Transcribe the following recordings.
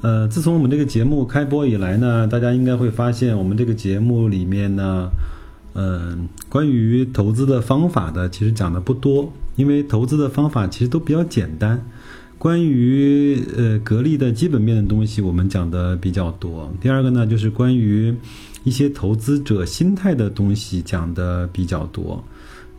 呃，自从我们这个节目开播以来呢，大家应该会发现，我们这个节目里面呢。嗯，关于投资的方法的，其实讲的不多，因为投资的方法其实都比较简单。关于呃格力的基本面的东西，我们讲的比较多。第二个呢，就是关于一些投资者心态的东西讲的比较多。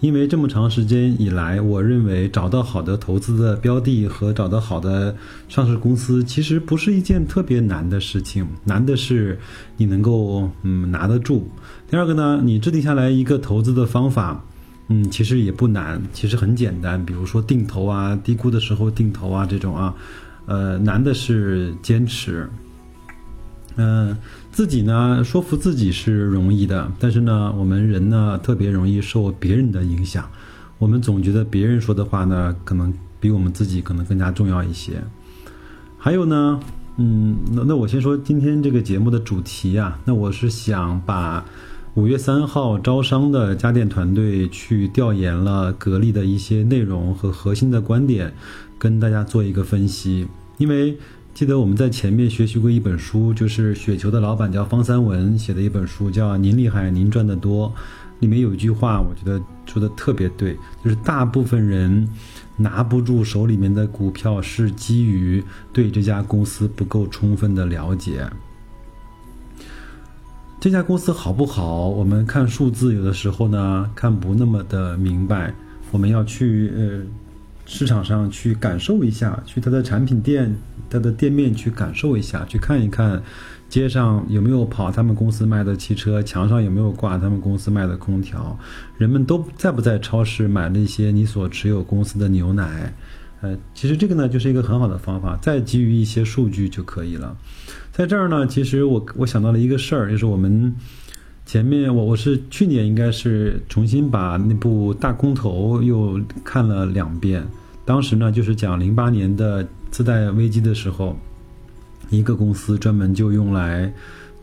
因为这么长时间以来，我认为找到好的投资的标的和找到好的上市公司，其实不是一件特别难的事情。难的是你能够嗯拿得住。第二个呢，你制定下来一个投资的方法，嗯，其实也不难，其实很简单。比如说定投啊，低估的时候定投啊，这种啊，呃，难的是坚持。嗯，自己呢说服自己是容易的，但是呢，我们人呢特别容易受别人的影响。我们总觉得别人说的话呢，可能比我们自己可能更加重要一些。还有呢，嗯，那那我先说今天这个节目的主题啊，那我是想把五月三号招商的家电团队去调研了格力的一些内容和核心的观点，跟大家做一个分析，因为。记得我们在前面学习过一本书，就是雪球的老板叫方三文写的一本书，叫《您厉害，您赚得多》。里面有一句话，我觉得说的特别对，就是大部分人拿不住手里面的股票，是基于对这家公司不够充分的了解。这家公司好不好？我们看数字，有的时候呢看不那么的明白。我们要去呃。市场上去感受一下，去它的产品店、它的店面去感受一下，去看一看，街上有没有跑他们公司卖的汽车，墙上有没有挂他们公司卖的空调，人们都在不在超市买那些你所持有公司的牛奶？呃，其实这个呢就是一个很好的方法，再基于一些数据就可以了。在这儿呢，其实我我想到了一个事儿，就是我们前面我我是去年应该是重新把那部大空头又看了两遍。当时呢，就是讲零八年的次贷危机的时候，一个公司专门就用来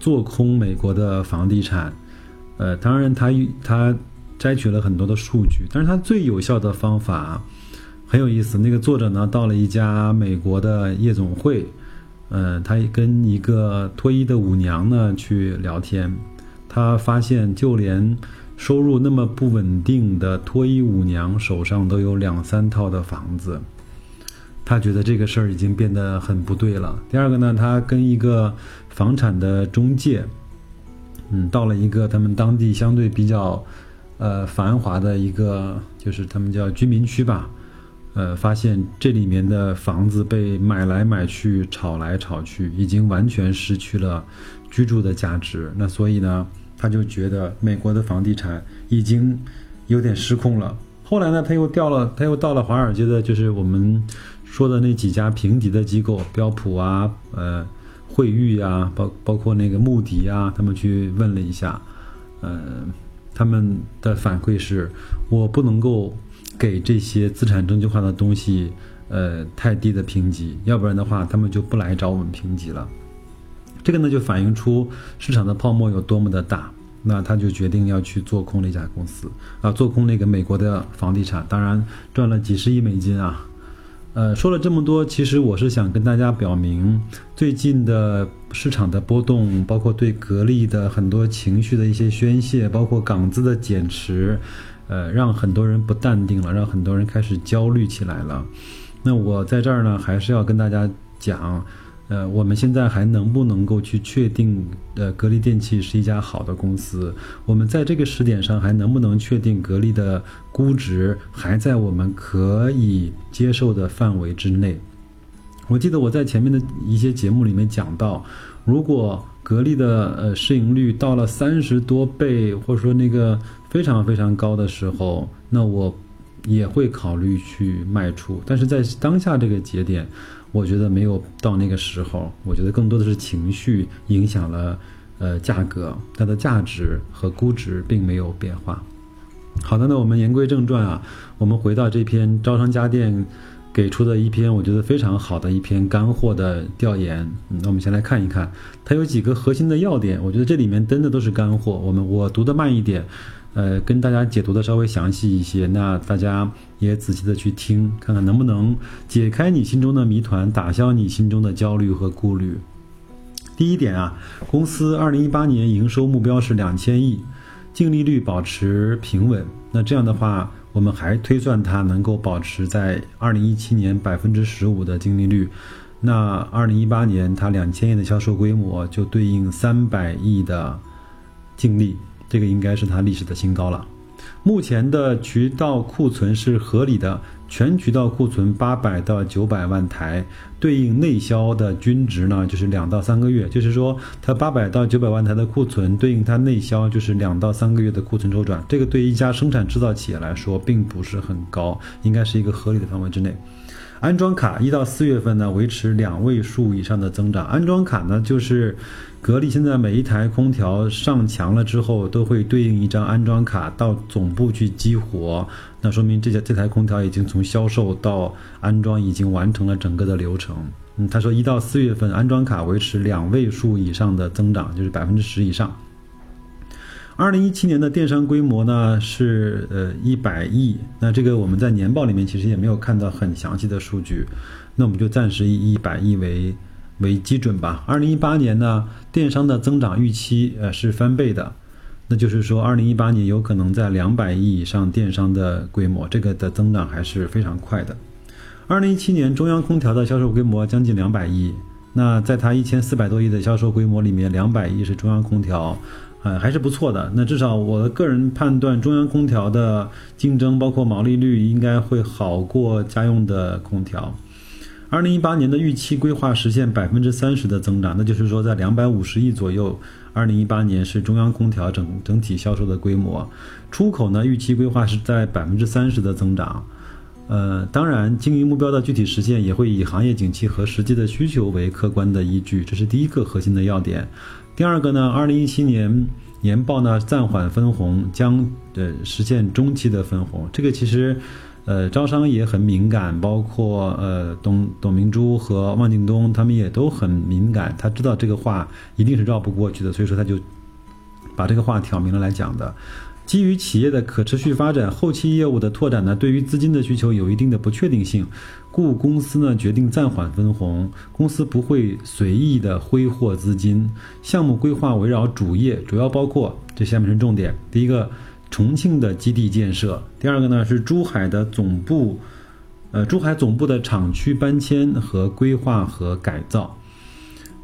做空美国的房地产。呃，当然他他摘取了很多的数据，但是他最有效的方法很有意思。那个作者呢，到了一家美国的夜总会，呃，他跟一个脱衣的舞娘呢去聊天，他发现就连。收入那么不稳定的脱衣舞娘手上都有两三套的房子，他觉得这个事儿已经变得很不对了。第二个呢，他跟一个房产的中介，嗯，到了一个他们当地相对比较，呃，繁华的一个，就是他们叫居民区吧，呃，发现这里面的房子被买来买去、炒来炒去，已经完全失去了居住的价值。那所以呢？他就觉得美国的房地产已经有点失控了。后来呢，他又调了，他又到了华尔街的，就是我们说的那几家评级的机构，标普啊，呃，惠誉啊，包包括那个穆迪啊，他们去问了一下，呃，他们的反馈是，我不能够给这些资产证券化的东西，呃，太低的评级，要不然的话，他们就不来找我们评级了。这个呢，就反映出市场的泡沫有多么的大。那他就决定要去做空那家公司啊，做空那个美国的房地产，当然赚了几十亿美金啊。呃，说了这么多，其实我是想跟大家表明，最近的市场的波动，包括对格力的很多情绪的一些宣泄，包括港资的减持，呃，让很多人不淡定了，让很多人开始焦虑起来了。那我在这儿呢，还是要跟大家讲。呃，我们现在还能不能够去确定，呃，格力电器是一家好的公司？我们在这个时点上还能不能确定格力的估值还在我们可以接受的范围之内？我记得我在前面的一些节目里面讲到，如果格力的呃市盈率到了三十多倍，或者说那个非常非常高的时候，那我也会考虑去卖出。但是在当下这个节点。我觉得没有到那个时候，我觉得更多的是情绪影响了呃价格，它的价值和估值并没有变化。好的，那我们言归正传啊，我们回到这篇招商家电给出的一篇我觉得非常好的一篇干货的调研。那我们先来看一看，它有几个核心的要点，我觉得这里面真的都是干货。我们我读的慢一点，呃，跟大家解读的稍微详细一些，那大家也仔细的去听，看看能不能解开你心中的谜团，打消你心中的焦虑和顾虑。第一点啊，公司二零一八年营收目标是两千亿。净利率保持平稳，那这样的话，我们还推算它能够保持在二零一七年百分之十五的净利率，那二零一八年它两千亿的销售规模就对应三百亿的净利，这个应该是它历史的新高了。目前的渠道库存是合理的，全渠道库存八百到九百万台，对应内销的均值呢，就是两到三个月。就是说，它八百到九百万台的库存，对应它内销就是两到三个月的库存周转。这个对于一家生产制造企业来说，并不是很高，应该是一个合理的范围之内。安装卡一到四月份呢，维持两位数以上的增长。安装卡呢，就是格力现在每一台空调上墙了之后，都会对应一张安装卡到总部去激活，那说明这家这台空调已经从销售到安装已经完成了整个的流程。嗯，他说一到四月份安装卡维持两位数以上的增长，就是百分之十以上。二零一七年的电商规模呢是呃一百亿，那这个我们在年报里面其实也没有看到很详细的数据，那我们就暂时以一百亿为为基准吧。二零一八年呢，电商的增长预期呃是翻倍的，那就是说二零一八年有可能在两百亿以上电商的规模，这个的增长还是非常快的。二零一七年中央空调的销售规模将近两百亿，那在它一千四百多亿的销售规模里面，两百亿是中央空调。呃，还是不错的。那至少我个人判断，中央空调的竞争，包括毛利率，应该会好过家用的空调。二零一八年的预期规划实现百分之三十的增长，那就是说在两百五十亿左右。二零一八年是中央空调整整体销售的规模。出口呢，预期规划是在百分之三十的增长。呃，当然，经营目标的具体实现也会以行业景气和实际的需求为客观的依据，这是第一个核心的要点。第二个呢，二零一七年年报呢暂缓分红，将呃实现中期的分红。这个其实，呃，招商也很敏感，包括呃董董明珠和汪敬东他们也都很敏感。他知道这个话一定是绕不过去的，所以说他就把这个话挑明了来讲的。基于企业的可持续发展，后期业务的拓展呢，对于资金的需求有一定的不确定性，故公司呢决定暂缓分红。公司不会随意的挥霍资金，项目规划围绕主业，主要包括这下面是重点：第一个，重庆的基地建设；第二个呢是珠海的总部，呃，珠海总部的厂区搬迁和规划和改造；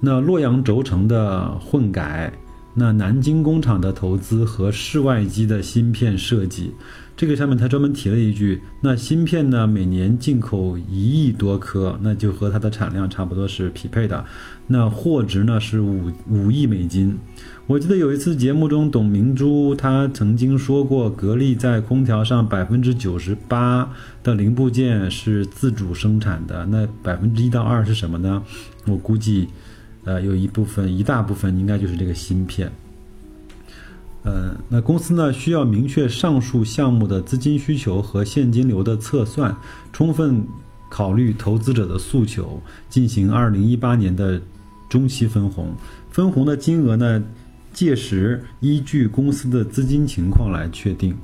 那洛阳轴承的混改。那南京工厂的投资和室外机的芯片设计，这个上面他专门提了一句，那芯片呢每年进口一亿多颗，那就和它的产量差不多是匹配的。那货值呢是五五亿美金。我记得有一次节目中，董明珠她曾经说过，格力在空调上百分之九十八的零部件是自主生产的，那百分之一到二是什么呢？我估计。呃，有一部分一大部分应该就是这个芯片。呃，那公司呢需要明确上述项目的资金需求和现金流的测算，充分考虑投资者的诉求，进行二零一八年的中期分红。分红的金额呢，届时依据公司的资金情况来确定。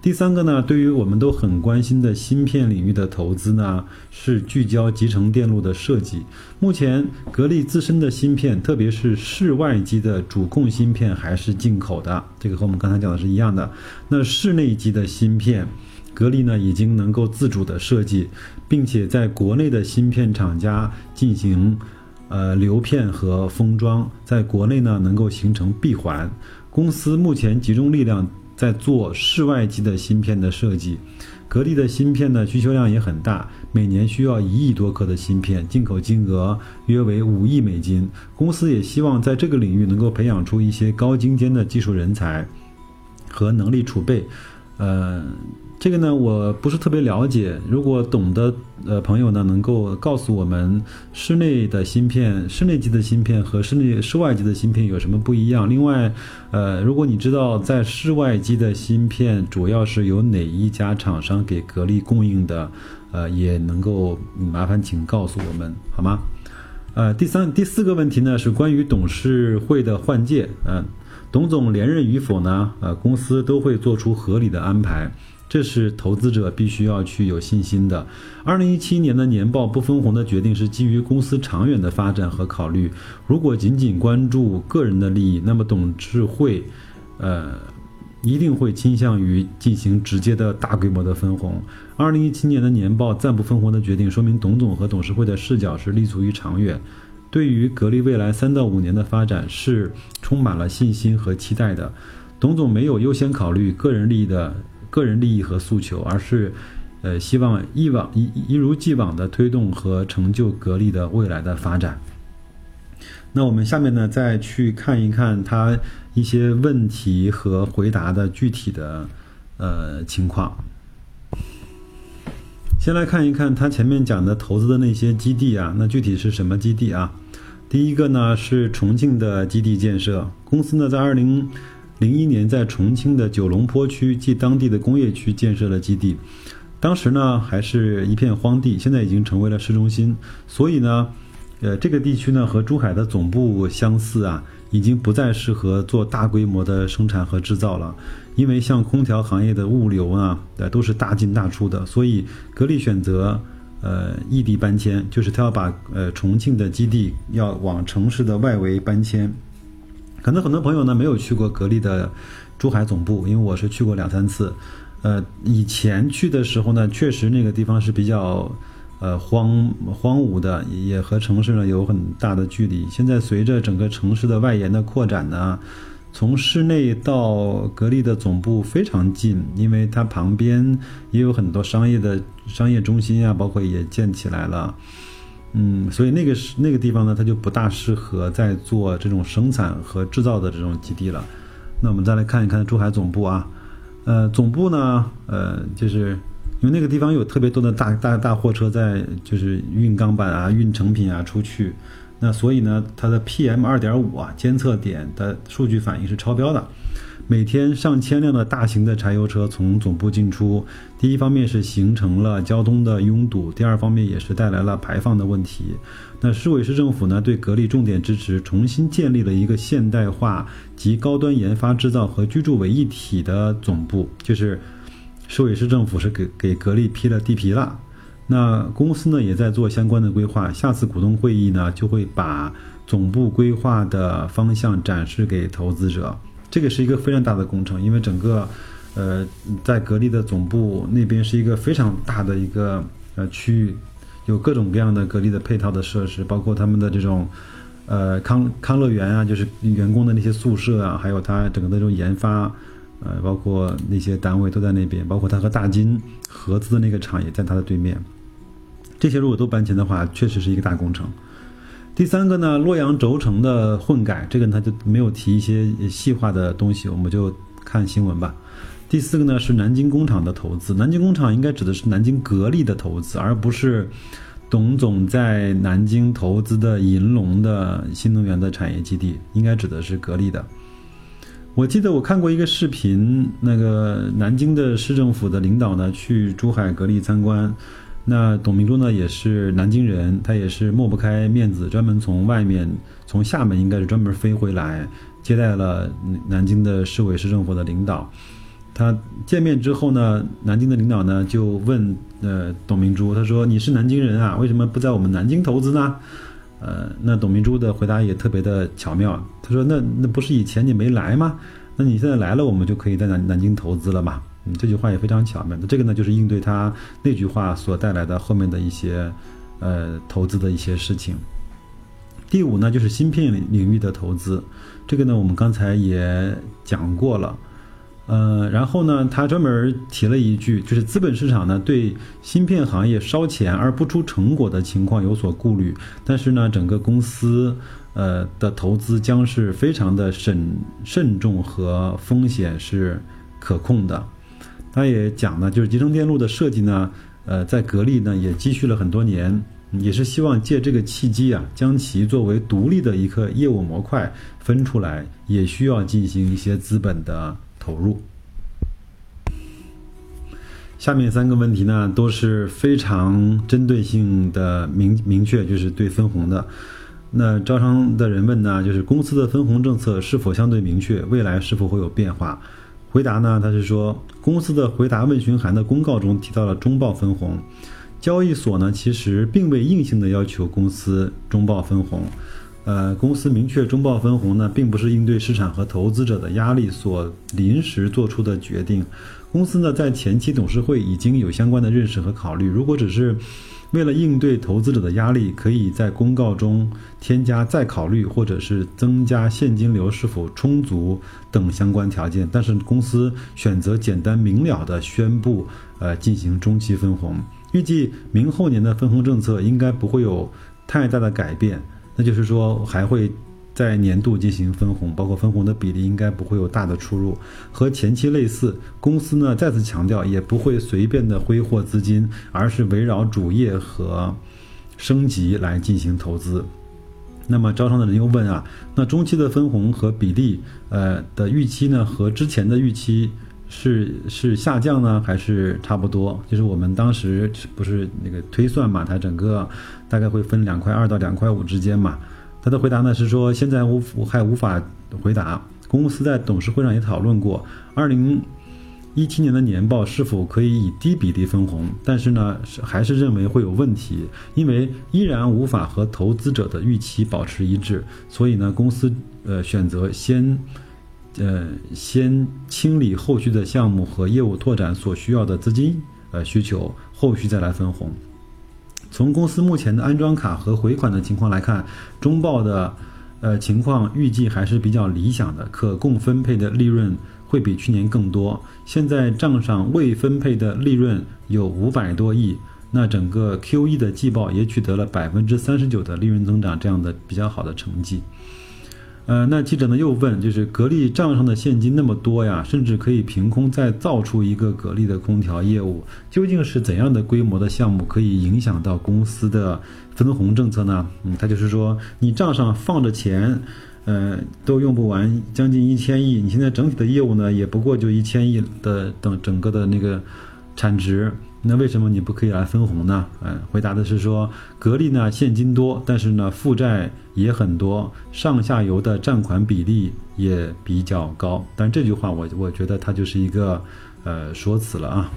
第三个呢，对于我们都很关心的芯片领域的投资呢，是聚焦集成电路的设计。目前，格力自身的芯片，特别是室外机的主控芯片还是进口的，这个和我们刚才讲的是一样的。那室内机的芯片，格力呢已经能够自主的设计，并且在国内的芯片厂家进行呃流片和封装，在国内呢能够形成闭环。公司目前集中力量。在做室外机的芯片的设计，格力的芯片呢需求量也很大，每年需要一亿多颗的芯片，进口金额约为五亿美金。公司也希望在这个领域能够培养出一些高精尖的技术人才和能力储备，嗯，这个呢我不是特别了解，如果懂的呃朋友呢能够告诉我们室内的芯片、室内机的芯片和室内室外机的芯片有什么不一样？另外，呃，如果你知道在室外机的芯片主要是由哪一家厂商给格力供应的，呃，也能够麻烦请告诉我们好吗？呃，第三、第四个问题呢是关于董事会的换届，嗯。董总连任与否呢？呃，公司都会做出合理的安排，这是投资者必须要去有信心的。二零一七年的年报不分红的决定是基于公司长远的发展和考虑。如果仅仅关注个人的利益，那么董事会，呃，一定会倾向于进行直接的大规模的分红。二零一七年的年报暂不分红的决定，说明董总和董事会的视角是立足于长远。对于格力未来三到五年的发展是充满了信心和期待的。董总没有优先考虑个人利益的个人利益和诉求，而是，呃，希望一往一一如既往的推动和成就格力的未来的发展。那我们下面呢，再去看一看他一些问题和回答的具体的呃情况。先来看一看他前面讲的投资的那些基地啊，那具体是什么基地啊？第一个呢是重庆的基地建设，公司呢在二零零一年在重庆的九龙坡区即当地的工业区建设了基地，当时呢还是一片荒地，现在已经成为了市中心，所以呢，呃这个地区呢和珠海的总部相似啊。已经不再适合做大规模的生产和制造了，因为像空调行业的物流啊，呃，都是大进大出的，所以格力选择呃异地搬迁，就是他要把呃重庆的基地要往城市的外围搬迁。可能很多朋友呢没有去过格力的珠海总部，因为我是去过两三次，呃，以前去的时候呢，确实那个地方是比较。呃，荒荒芜的也和城市呢有很大的距离。现在随着整个城市的外延的扩展呢，从室内到格力的总部非常近，因为它旁边也有很多商业的商业中心啊，包括也建起来了。嗯，所以那个是那个地方呢，它就不大适合再做这种生产和制造的这种基地了。那我们再来看一看珠海总部啊，呃，总部呢，呃，就是。因为那个地方有特别多的大大大货车在，就是运钢板啊、运成品啊出去，那所以呢，它的 PM 二点五啊监测点的数据反应是超标的。每天上千辆的大型的柴油车从总部进出，第一方面是形成了交通的拥堵，第二方面也是带来了排放的问题。那市委市政府呢，对格力重点支持，重新建立了一个现代化及高端研发制造和居住为一体的总部，就是。市委市政府是给给格力批了地皮了，那公司呢也在做相关的规划，下次股东会议呢就会把总部规划的方向展示给投资者。这个是一个非常大的工程，因为整个，呃，在格力的总部那边是一个非常大的一个呃区域，有各种各样的格力的配套的设施，包括他们的这种，呃康康乐园啊，就是员工的那些宿舍啊，还有它整个的这种研发。呃，包括那些单位都在那边，包括他和大金合资的那个厂也在他的对面。这些如果都搬迁的话，确实是一个大工程。第三个呢，洛阳轴承的混改，这个他就没有提一些细化的东西，我们就看新闻吧。第四个呢是南京工厂的投资，南京工厂应该指的是南京格力的投资，而不是董总在南京投资的银龙的新能源的产业基地，应该指的是格力的。我记得我看过一个视频，那个南京的市政府的领导呢去珠海格力参观，那董明珠呢也是南京人，她也是抹不开面子，专门从外面从厦门应该是专门飞回来接待了南京的市委市政府的领导。他见面之后呢，南京的领导呢就问呃董明珠，他说你是南京人啊，为什么不在我们南京投资呢？呃，那董明珠的回答也特别的巧妙。他说：“那那不是以前你没来吗？那你现在来了，我们就可以在南南京投资了嘛。”这句话也非常巧妙。那这个呢，就是应对他那句话所带来的后面的一些呃投资的一些事情。第五呢，就是芯片领域的投资。这个呢，我们刚才也讲过了。呃，然后呢，他专门提了一句，就是资本市场呢对芯片行业烧钱而不出成果的情况有所顾虑，但是呢，整个公司呃的投资将是非常的慎慎重和风险是可控的。他也讲呢，就是集成电路的设计呢，呃，在格力呢也积蓄了很多年，也是希望借这个契机啊，将其作为独立的一个业务模块分出来，也需要进行一些资本的投入。下面三个问题呢，都是非常针对性的明明确，就是对分红的。那招商的人问呢，就是公司的分红政策是否相对明确，未来是否会有变化？回答呢，他是说，公司的回答问询函的公告中提到了中报分红，交易所呢其实并未硬性的要求公司中报分红。呃，公司明确中报分红呢，并不是应对市场和投资者的压力所临时做出的决定。公司呢，在前期董事会已经有相关的认识和考虑。如果只是为了应对投资者的压力，可以在公告中添加再考虑，或者是增加现金流是否充足等相关条件。但是公司选择简单明了的宣布，呃，进行中期分红。预计明后年的分红政策应该不会有太大的改变。那就是说，还会在年度进行分红，包括分红的比例应该不会有大的出入，和前期类似。公司呢再次强调，也不会随便的挥霍资金，而是围绕主业和升级来进行投资。那么招商的人又问啊，那中期的分红和比例，呃的预期呢，和之前的预期是是下降呢，还是差不多？就是我们当时不是那个推算嘛，它整个。大概会分两块二到两块五之间嘛？他的回答呢是说，现在无还无法回答。公司在董事会上也讨论过，二零一七年的年报是否可以以低比例分红，但是呢，是还是认为会有问题，因为依然无法和投资者的预期保持一致。所以呢，公司呃选择先呃先清理后续的项目和业务拓展所需要的资金呃需求，后续再来分红。从公司目前的安装卡和回款的情况来看，中报的，呃情况预计还是比较理想的，可供分配的利润会比去年更多。现在账上未分配的利润有五百多亿，那整个 Q 一的季报也取得了百分之三十九的利润增长，这样的比较好的成绩。呃，那记者呢又问，就是格力账上的现金那么多呀，甚至可以凭空再造出一个格力的空调业务，究竟是怎样的规模的项目可以影响到公司的分红政策呢？嗯，他就是说，你账上放着钱，呃，都用不完，将近一千亿，你现在整体的业务呢，也不过就一千亿的等整个的那个产值。那为什么你不可以来分红呢？嗯，回答的是说，格力呢现金多，但是呢负债也很多，上下游的占款比例也比较高。但这句话我我觉得它就是一个呃说辞了啊。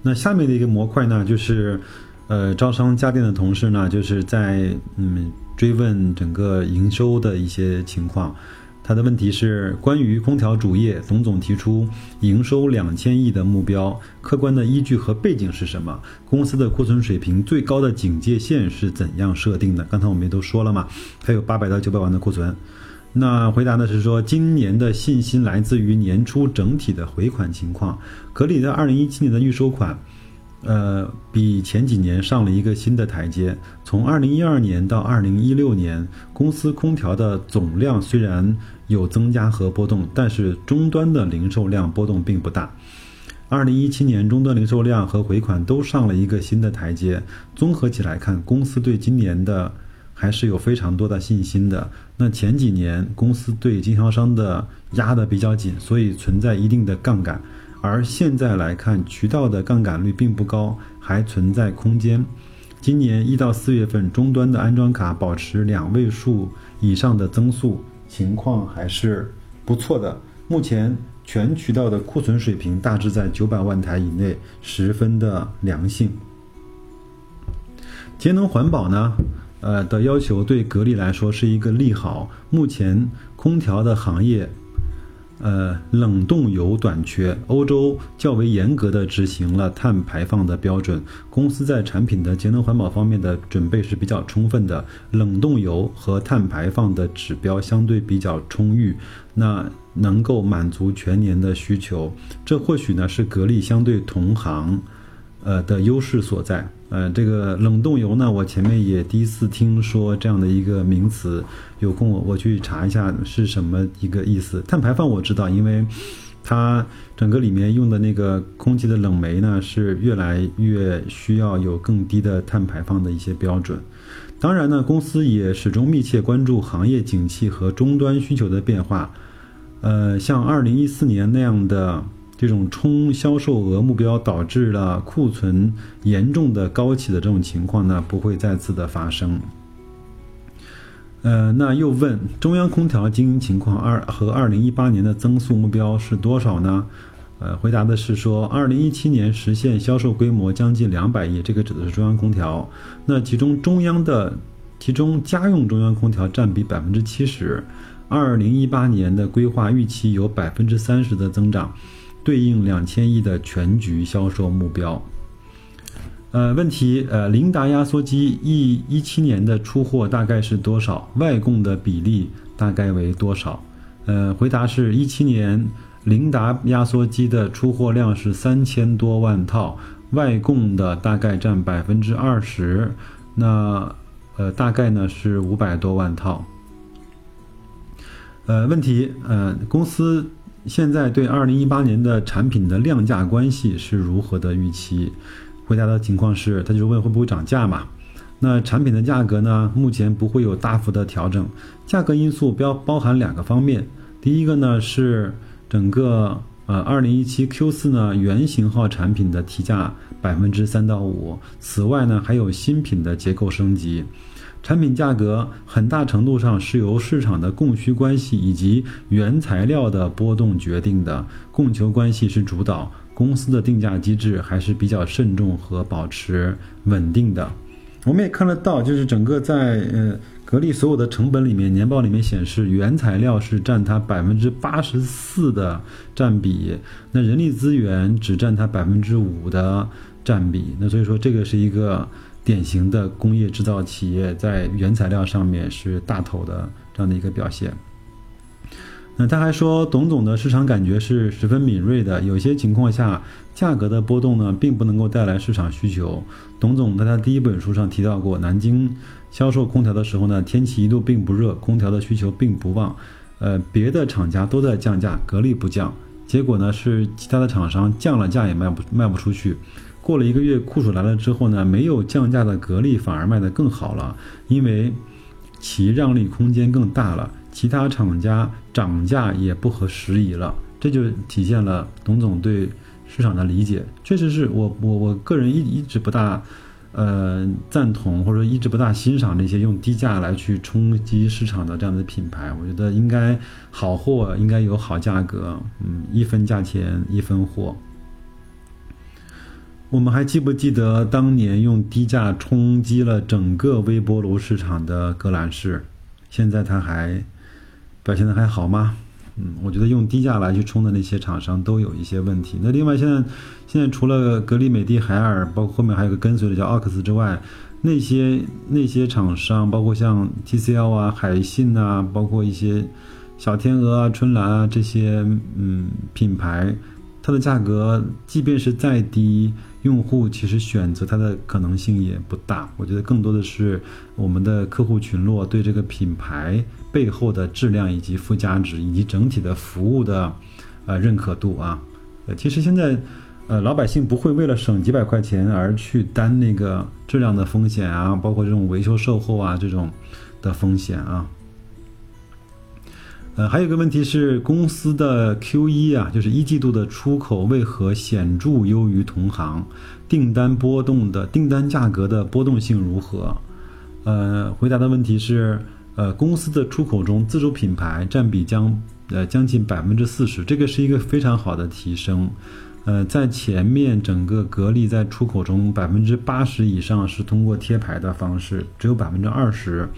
那下面的一个模块呢，就是呃招商家电的同事呢，就是在嗯追问整个营收的一些情况。他的问题是关于空调主业，董总提出营收两千亿的目标，客观的依据和背景是什么？公司的库存水平最高的警戒线是怎样设定的？刚才我们也都说了嘛，还有八百到九百万的库存。那回答呢是说，今年的信心来自于年初整体的回款情况。格力在二零一七年的预收款。呃，比前几年上了一个新的台阶。从二零一二年到二零一六年，公司空调的总量虽然有增加和波动，但是终端的零售量波动并不大。二零一七年终端零售量和回款都上了一个新的台阶。综合起来看，公司对今年的还是有非常多的信心的。那前几年公司对经销商的压得比较紧，所以存在一定的杠杆。而现在来看，渠道的杠杆率并不高，还存在空间。今年一到四月份，终端的安装卡保持两位数以上的增速，情况还是不错的。目前全渠道的库存水平大致在九百万台以内，十分的良性。节能环保呢，呃的要求对格力来说是一个利好。目前空调的行业。呃，冷冻油短缺，欧洲较为严格的执行了碳排放的标准。公司在产品的节能环保方面的准备是比较充分的，冷冻油和碳排放的指标相对比较充裕，那能够满足全年的需求。这或许呢是格力相对同行，呃的优势所在。呃，这个冷冻油呢，我前面也第一次听说这样的一个名词，有空我我去查一下是什么一个意思。碳排放我知道，因为它整个里面用的那个空气的冷媒呢，是越来越需要有更低的碳排放的一些标准。当然呢，公司也始终密切关注行业景气和终端需求的变化。呃，像二零一四年那样的这种冲销售额目标导致了库存严重的高企的这种情况呢，不会再次的发生。呃，那又问中央空调经营情况二和二零一八年的增速目标是多少呢？呃，回答的是说，二零一七年实现销售规模将近两百亿，这个指的是中央空调。那其中中央的，其中家用中央空调占比百分之七十。二零一八年的规划预期有百分之三十的增长，对应两千亿的全局销售目标。呃，问题，呃，琳达压缩机一一七年的出货大概是多少？外供的比例大概为多少？呃，回答是一七年琳达压缩机的出货量是三千多万套，外供的大概占百分之二十，那呃大概呢是五百多万套。呃，问题，呃，公司现在对二零一八年的产品的量价关系是如何的预期？回答的情况是，他就问会不会涨价嘛？那产品的价格呢？目前不会有大幅的调整。价格因素标包含两个方面，第一个呢是整个呃二零一七 Q 四呢原型号产品的提价百分之三到五，此外呢还有新品的结构升级。产品价格很大程度上是由市场的供需关系以及原材料的波动决定的，供求关系是主导。公司的定价机制还是比较慎重和保持稳定的。我们也看得到，就是整个在呃格力所有的成本里面，年报里面显示，原材料是占它百分之八十四的占比，那人力资源只占它百分之五的占比。那所以说，这个是一个典型的工业制造企业在原材料上面是大头的这样的一个表现。那他还说，董总的市场感觉是十分敏锐的，有些情况下，价格的波动呢，并不能够带来市场需求。董总在他第一本书上提到过，南京销售空调的时候呢，天气一度并不热，空调的需求并不旺，呃，别的厂家都在降价，格力不降，结果呢是其他的厂商降了价也卖不卖不出去。过了一个月，酷暑来了之后呢，没有降价的格力反而卖得更好了，因为其让利空间更大了。其他厂家涨价也不合时宜了，这就体现了董总对市场的理解。确实是我我我个人一一直不大，呃赞同或者一直不大欣赏那些用低价来去冲击市场的这样的品牌。我觉得应该好货应该有好价格，嗯，一分价钱一分货。我们还记不记得当年用低价冲击了整个微波炉市场的格兰仕？现在它还。表现的还好吗？嗯，我觉得用低价来去冲的那些厂商都有一些问题。那另外，现在现在除了格力、美的、海尔，包括后面还有个跟随的叫奥克斯之外，那些那些厂商，包括像 TCL 啊、海信啊，包括一些小天鹅啊、春兰啊这些嗯品牌，它的价格即便是再低。用户其实选择它的可能性也不大，我觉得更多的是我们的客户群落对这个品牌背后的质量以及附加值以及整体的服务的呃认可度啊。呃，其实现在呃老百姓不会为了省几百块钱而去担那个质量的风险啊，包括这种维修售后啊这种的风险啊。呃，还有一个问题是，公司的 Q 一啊，就是一季度的出口为何显著优于同行？订单波动的订单价格的波动性如何？呃，回答的问题是，呃，公司的出口中自主品牌占比将呃将近百分之四十，这个是一个非常好的提升。呃，在前面整个格力在出口中百分之八十以上是通过贴牌的方式，只有百分之二十。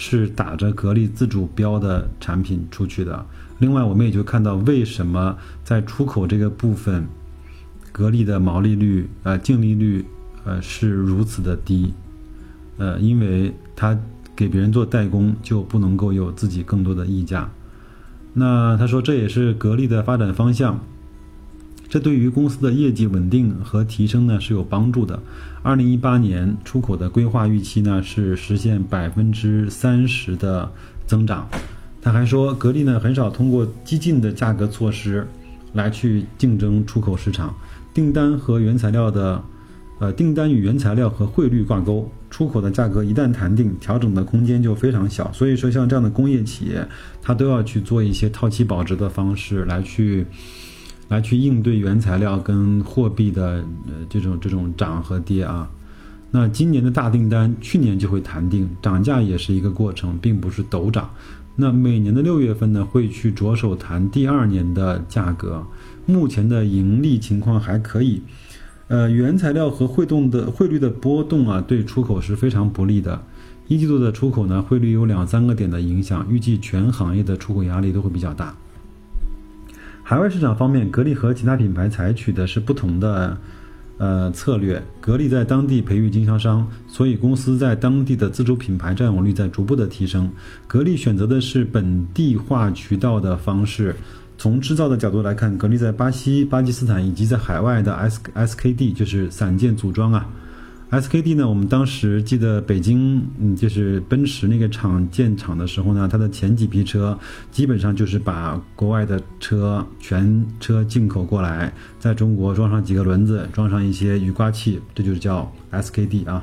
是打着格力自主标的产品出去的。另外，我们也就看到为什么在出口这个部分，格力的毛利率、呃净利率，呃是如此的低。呃，因为他给别人做代工，就不能够有自己更多的溢价。那他说这也是格力的发展方向。这对于公司的业绩稳定和提升呢是有帮助的。二零一八年出口的规划预期呢是实现百分之三十的增长。他还说，格力呢很少通过激进的价格措施，来去竞争出口市场，订单和原材料的，呃，订单与原材料和汇率挂钩，出口的价格一旦谈定，调整的空间就非常小。所以说，像这样的工业企业，它都要去做一些套期保值的方式来去，来去应对原材料跟货币的呃这种这种涨和跌啊。那今年的大订单，去年就会谈定，涨价也是一个过程，并不是陡涨。那每年的六月份呢，会去着手谈第二年的价格。目前的盈利情况还可以，呃，原材料和汇动的汇率的波动啊，对出口是非常不利的。一季度的出口呢，汇率有两三个点的影响，预计全行业的出口压力都会比较大。海外市场方面，格力和其他品牌采取的是不同的。呃，策略，格力在当地培育经销商，所以公司在当地的自主品牌占有率在逐步的提升。格力选择的是本地化渠道的方式。从制造的角度来看，格力在巴西、巴基斯坦以及在海外的 S SKD 就是散件组装啊。SKD 呢？我们当时记得北京，嗯，就是奔驰那个厂建厂的时候呢，它的前几批车基本上就是把国外的车全车进口过来，在中国装上几个轮子，装上一些雨刮器，这就是叫 SKD 啊。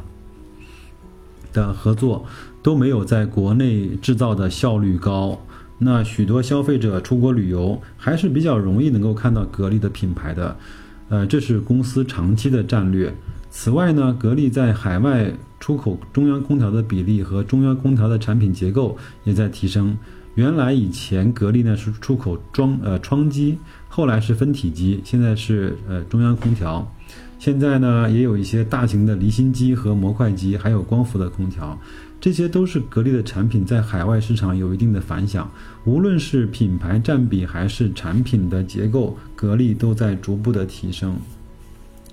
的合作都没有在国内制造的效率高。那许多消费者出国旅游还是比较容易能够看到格力的品牌的，呃，这是公司长期的战略。此外呢，格力在海外出口中央空调的比例和中央空调的产品结构也在提升。原来以前格力呢是出口装呃窗机，后来是分体机，现在是呃中央空调。现在呢也有一些大型的离心机和模块机，还有光伏的空调，这些都是格力的产品在海外市场有一定的反响。无论是品牌占比还是产品的结构，格力都在逐步的提升。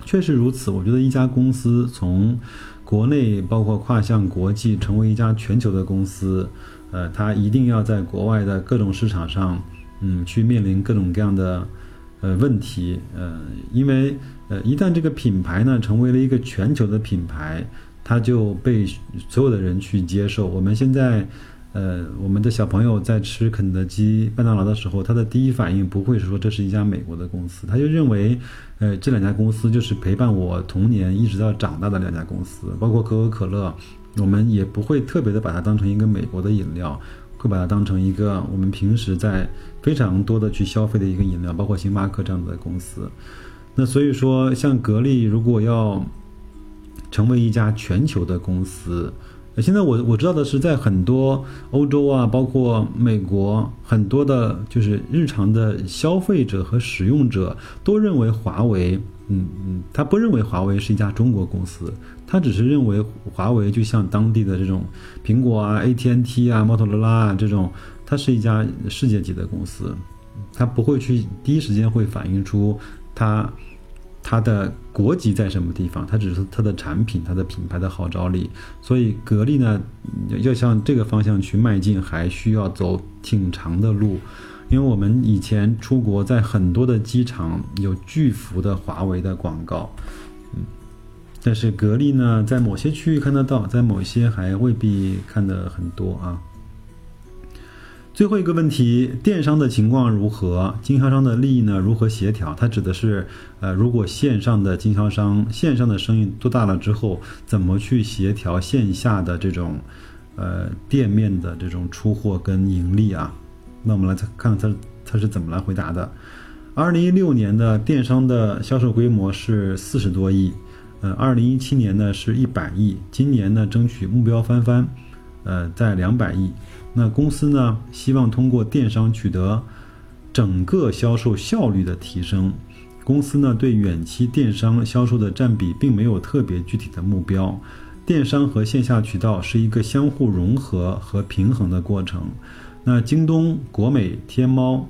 确实如此，我觉得一家公司从国内包括跨向国际，成为一家全球的公司，呃，它一定要在国外的各种市场上，嗯，去面临各种各样的呃问题，呃，因为呃，一旦这个品牌呢成为了一个全球的品牌，它就被所有的人去接受。我们现在。呃，我们的小朋友在吃肯德基、麦当劳的时候，他的第一反应不会是说这是一家美国的公司，他就认为，呃，这两家公司就是陪伴我童年一直到长大的两家公司。包括可口可乐，我们也不会特别的把它当成一个美国的饮料，会把它当成一个我们平时在非常多的去消费的一个饮料，包括星巴克这样的公司。那所以说，像格力如果要成为一家全球的公司，现在我我知道的是，在很多欧洲啊，包括美国，很多的就是日常的消费者和使用者都认为华为，嗯嗯，他不认为华为是一家中国公司，他只是认为华为就像当地的这种苹果啊、AT&T 啊、摩托罗拉啊这种，它是一家世界级的公司，他不会去第一时间会反映出它。它的国籍在什么地方？它只是它的产品、它的品牌的号召力。所以格力呢，要向这个方向去迈进，还需要走挺长的路。因为我们以前出国，在很多的机场有巨幅的华为的广告，嗯，但是格力呢，在某些区域看得到，在某些还未必看得很多啊。最后一个问题，电商的情况如何？经销商的利益呢？如何协调？它指的是，呃，如果线上的经销商线上的生意做大了之后，怎么去协调线下的这种，呃，店面的这种出货跟盈利啊？那我们来看看他他是怎么来回答的。二零一六年的电商的销售规模是四十多亿，呃，二零一七年呢是一百亿，今年呢争取目标翻番，呃，在两百亿。那公司呢，希望通过电商取得整个销售效率的提升。公司呢，对远期电商销售的占比并没有特别具体的目标。电商和线下渠道是一个相互融合和平衡的过程。那京东、国美、天猫。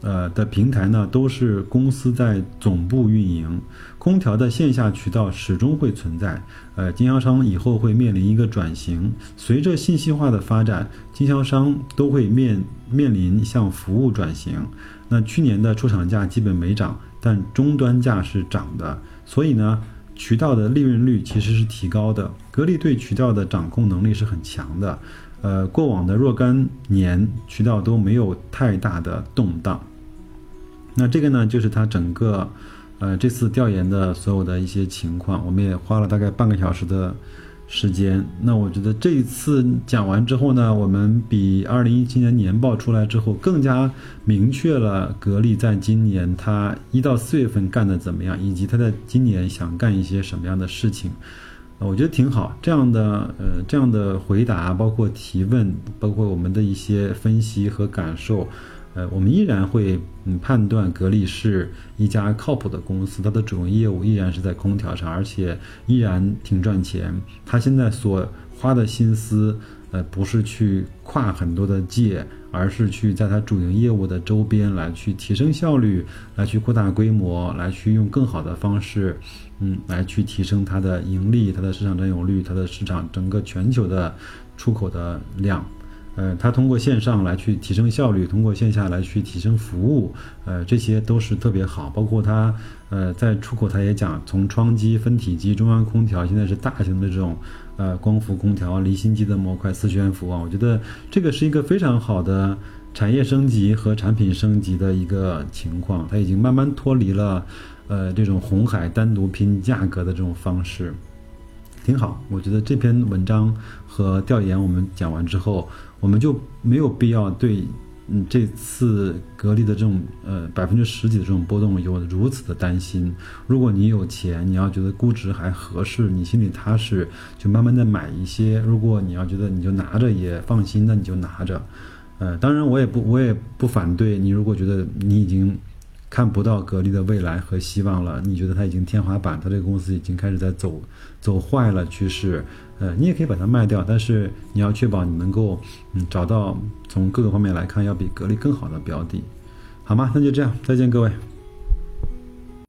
呃的平台呢，都是公司在总部运营，空调的线下渠道始终会存在。呃，经销商以后会面临一个转型，随着信息化的发展，经销商都会面面临向服务转型。那去年的出厂价基本没涨，但终端价是涨的，所以呢，渠道的利润率其实是提高的。格力对渠道的掌控能力是很强的。呃，过往的若干年，渠道都没有太大的动荡。那这个呢，就是它整个，呃，这次调研的所有的一些情况，我们也花了大概半个小时的时间。那我觉得这一次讲完之后呢，我们比二零一七年年报出来之后更加明确了格力在今年它一到四月份干的怎么样，以及它在今年想干一些什么样的事情。我觉得挺好，这样的呃，这样的回答，包括提问，包括我们的一些分析和感受，呃，我们依然会嗯判断格力是一家靠谱的公司，它的主营业务依然是在空调上，而且依然挺赚钱。它现在所花的心思，呃，不是去跨很多的界，而是去在它主营业务的周边来去提升效率，来去扩大规模，来去用更好的方式。嗯，来去提升它的盈利、它的市场占有率、它的市场整个全球的出口的量，呃，它通过线上来去提升效率，通过线下来去提升服务，呃，这些都是特别好。包括它，呃，在出口它也讲，从窗机、分体机、中央空调，现在是大型的这种，呃，光伏空调、离心机的模块、四悬浮啊，我觉得这个是一个非常好的产业升级和产品升级的一个情况，它已经慢慢脱离了。呃，这种红海单独拼价格的这种方式，挺好。我觉得这篇文章和调研我们讲完之后，我们就没有必要对嗯这次格力的这种呃百分之十几的这种波动有如此的担心。如果你有钱，你要觉得估值还合适，你心里踏实，就慢慢的买一些。如果你要觉得你就拿着也放心，那你就拿着。呃，当然我也不我也不反对你，如果觉得你已经。看不到格力的未来和希望了，你觉得它已经天花板，它这个公司已经开始在走走坏了趋势，呃，你也可以把它卖掉，但是你要确保你能够嗯找到从各个方面来看要比格力更好的标的，好吗？那就这样，再见各位。